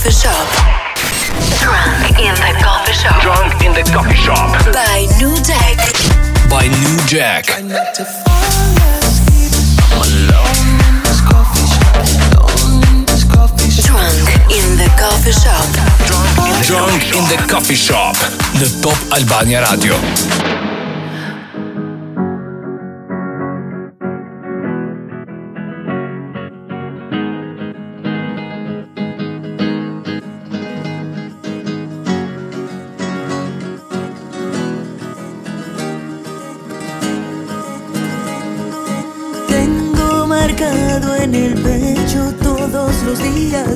coffee shop. Drunk in the coffee shop. Drunk in the coffee shop. By New Jack. By New Jack. Drunk in the coffee shop. Drunk in the coffee shop. Në Top Albania Radio.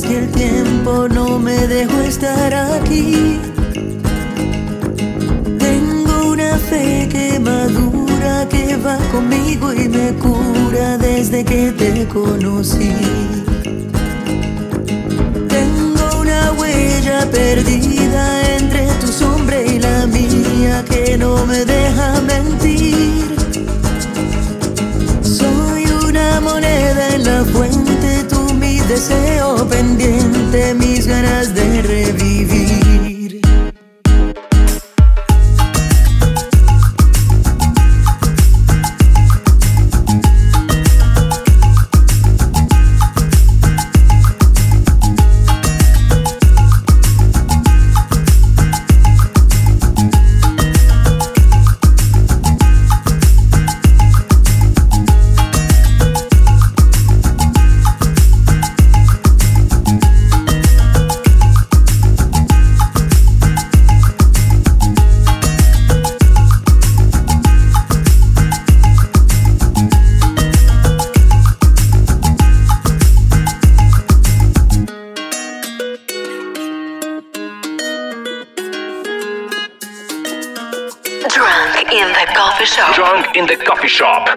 Que el tiempo no me dejó estar aquí. Tengo una fe que madura, que va conmigo y me cura desde que te conocí. Tengo una huella perdida entre tu sombra y la mía que no me deja mentir. Soy una moneda en la fuente, deseo pendiente, mis ganas de revivir.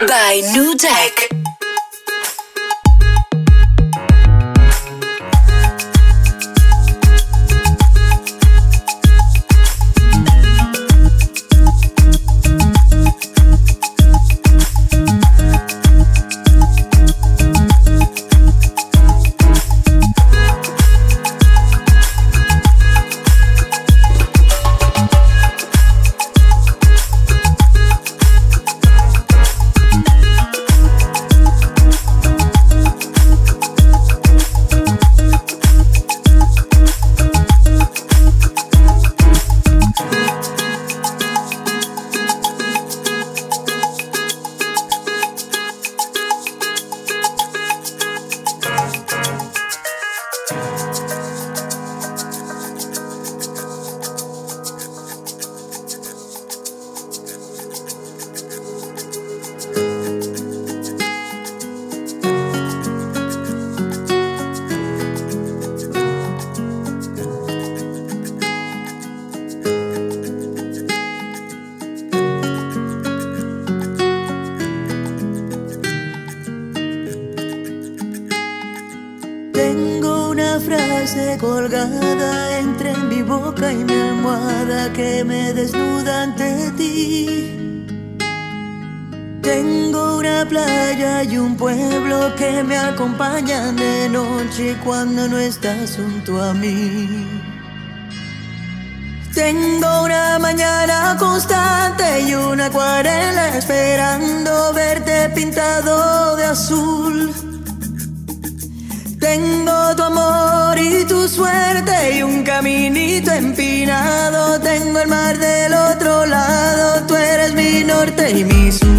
By New Jack. Que me desnuda ante ti. Tengo una playa y un pueblo que me acompañan de noche cuando no estás junto a mí. Tengo una mañana constante y una acuarela esperando verte pintado de azul. Tengo tu amor y tu suerte y un caminito empinado. Tengo el mar del otro lado, tú eres mi norte y mi sur.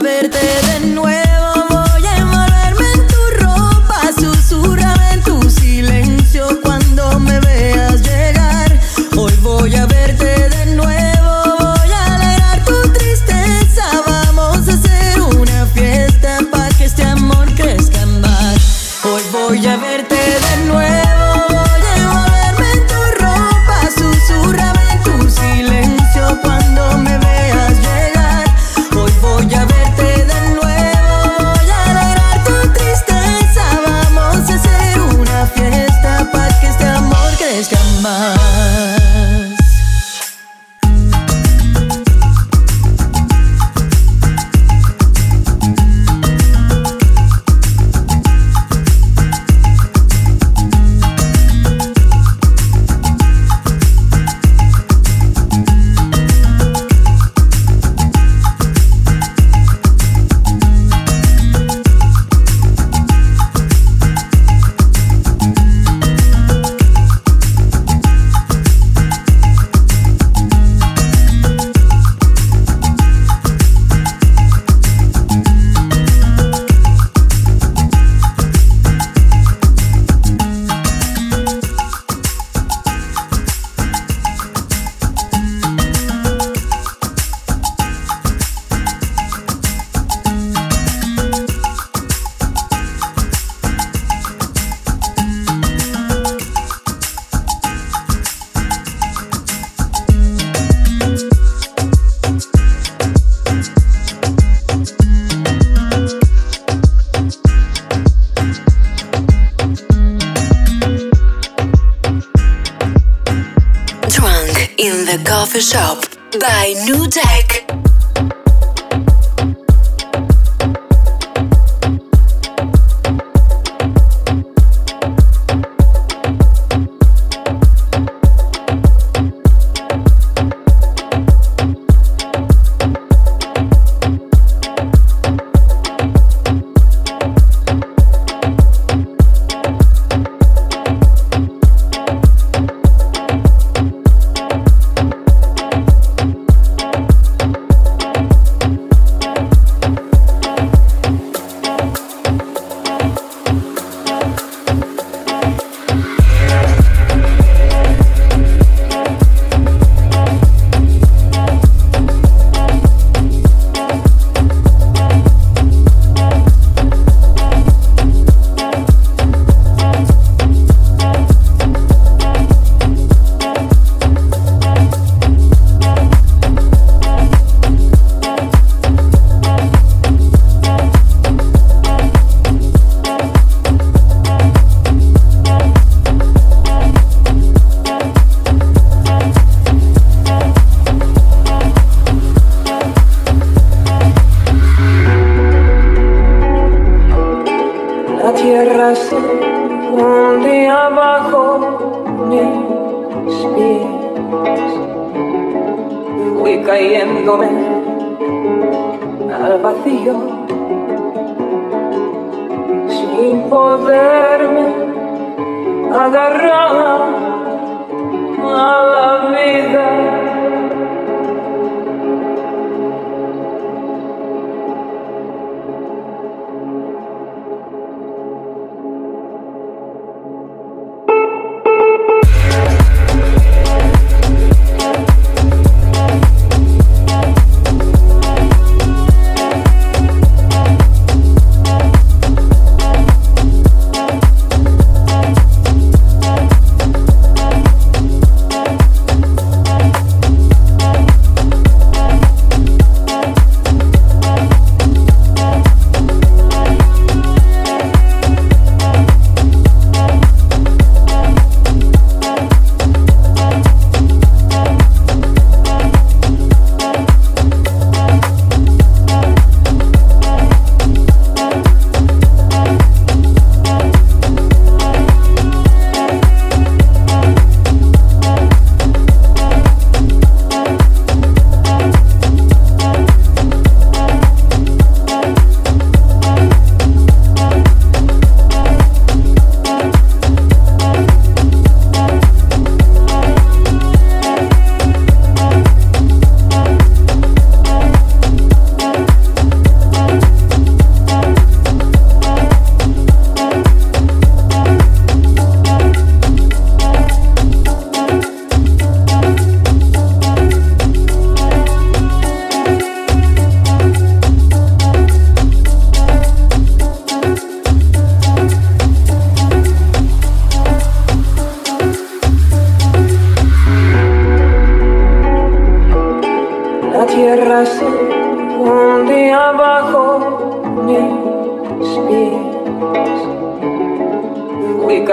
Verte de nuevo,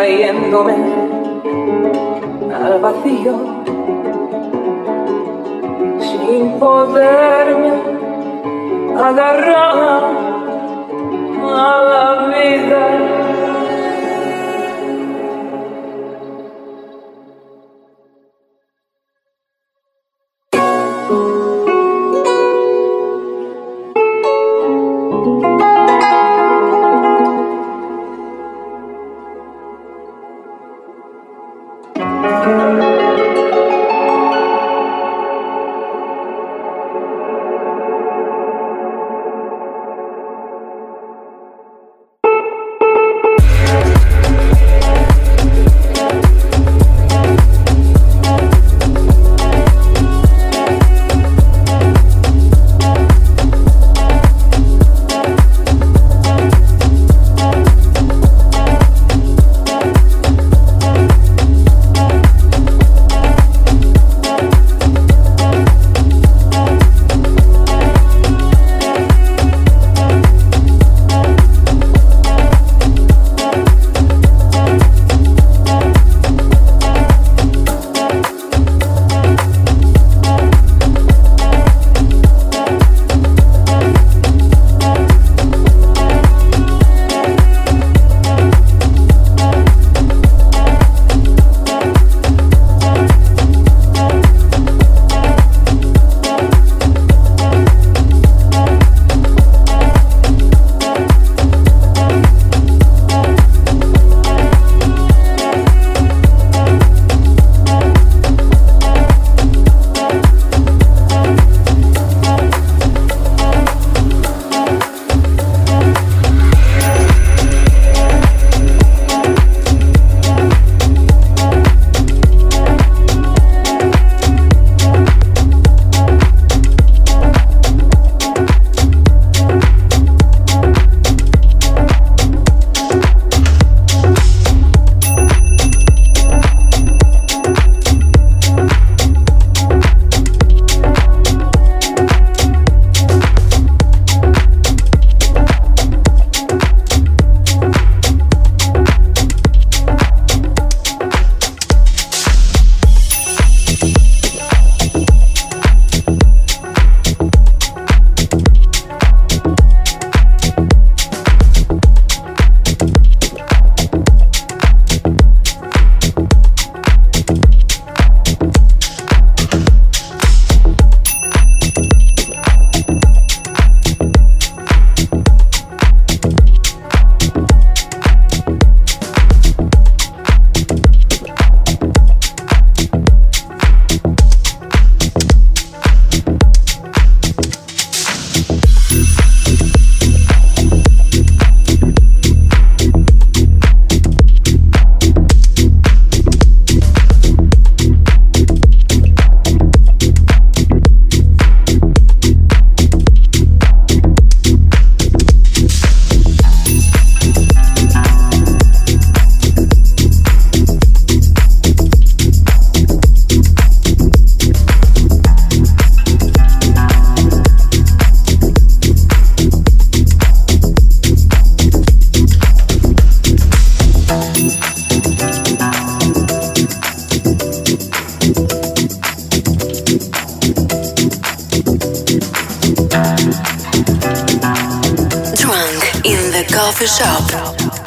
fui cayéndome al vacío sin poderme agarrar a la vida.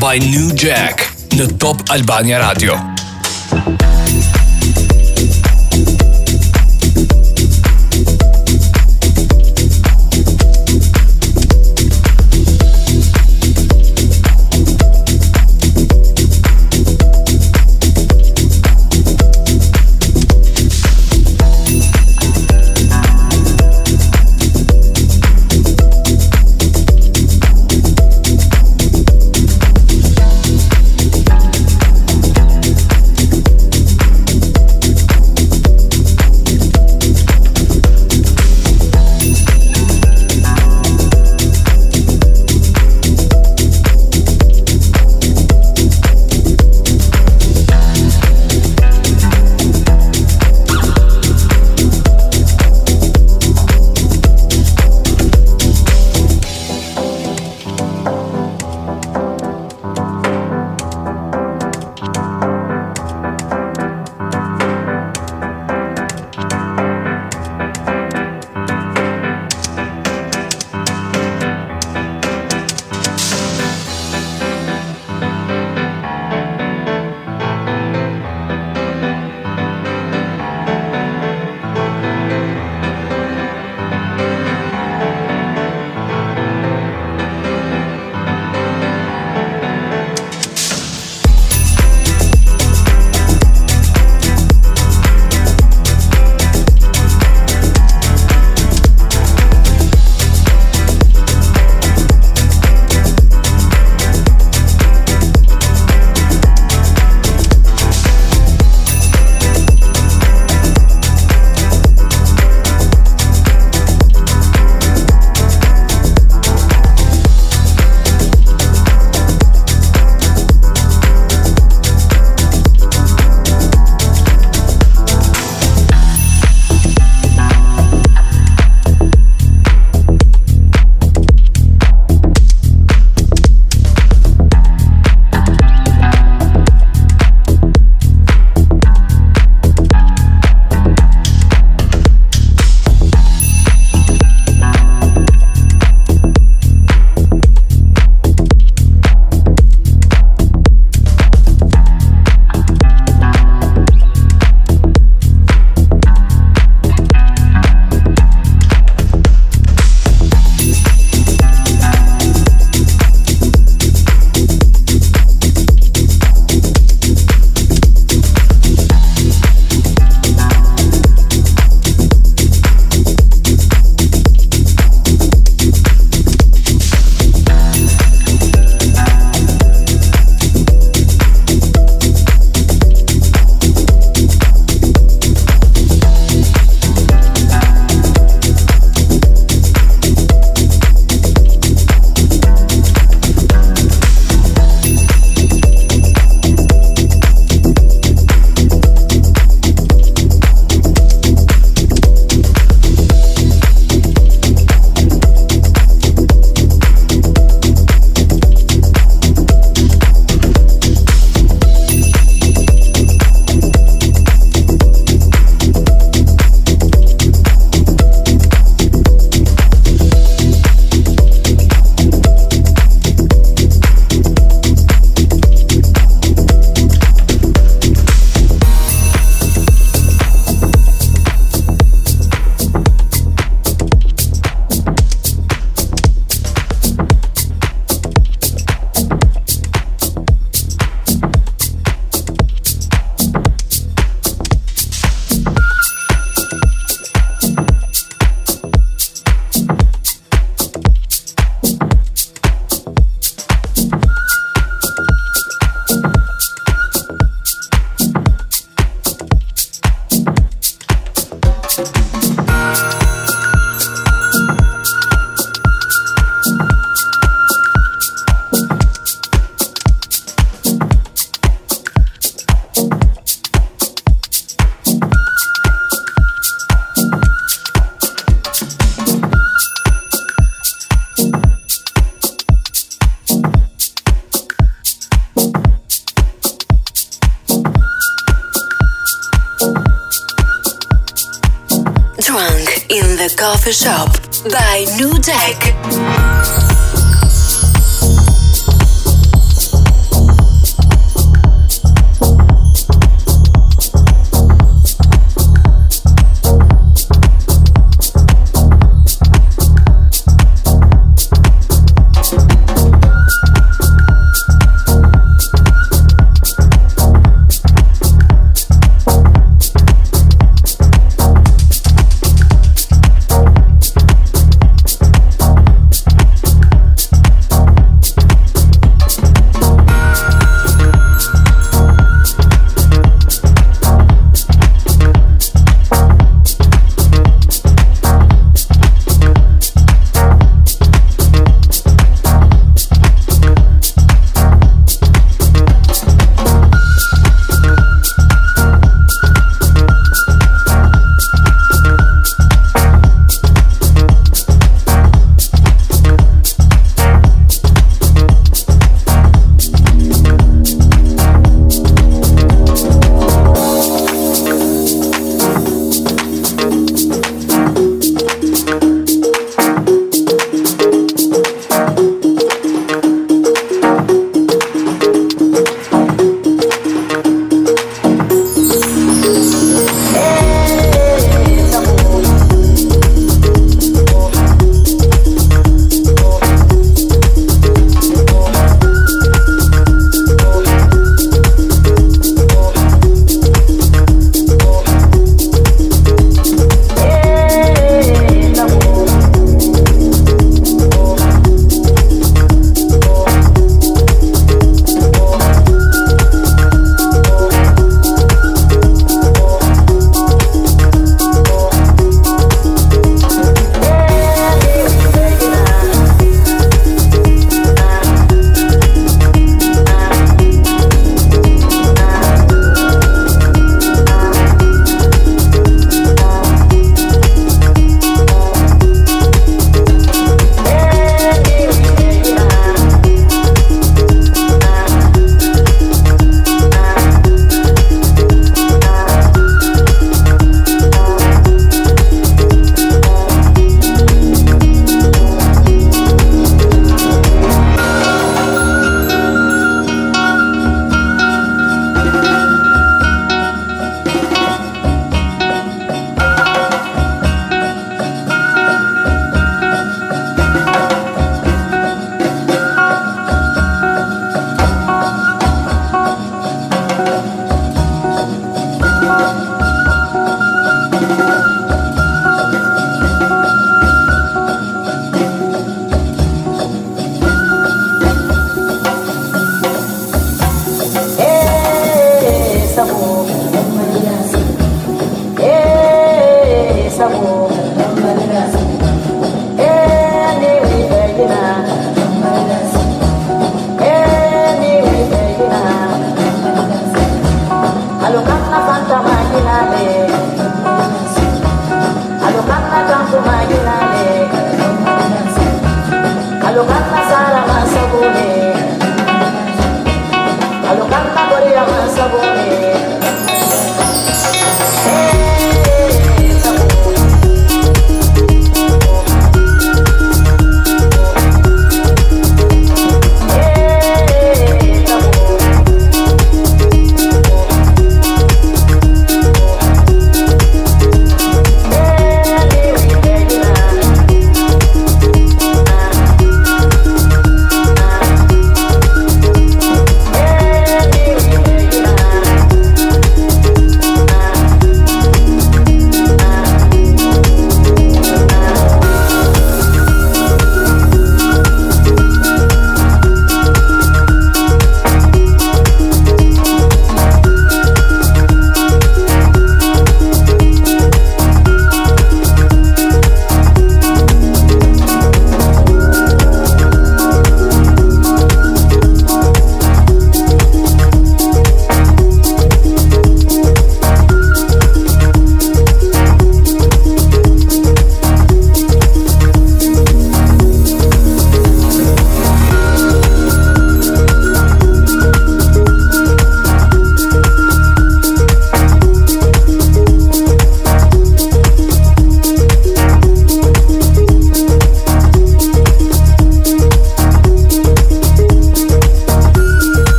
By New Jack në Top Albania Radio. Drunk in the coffee shop by New Deck.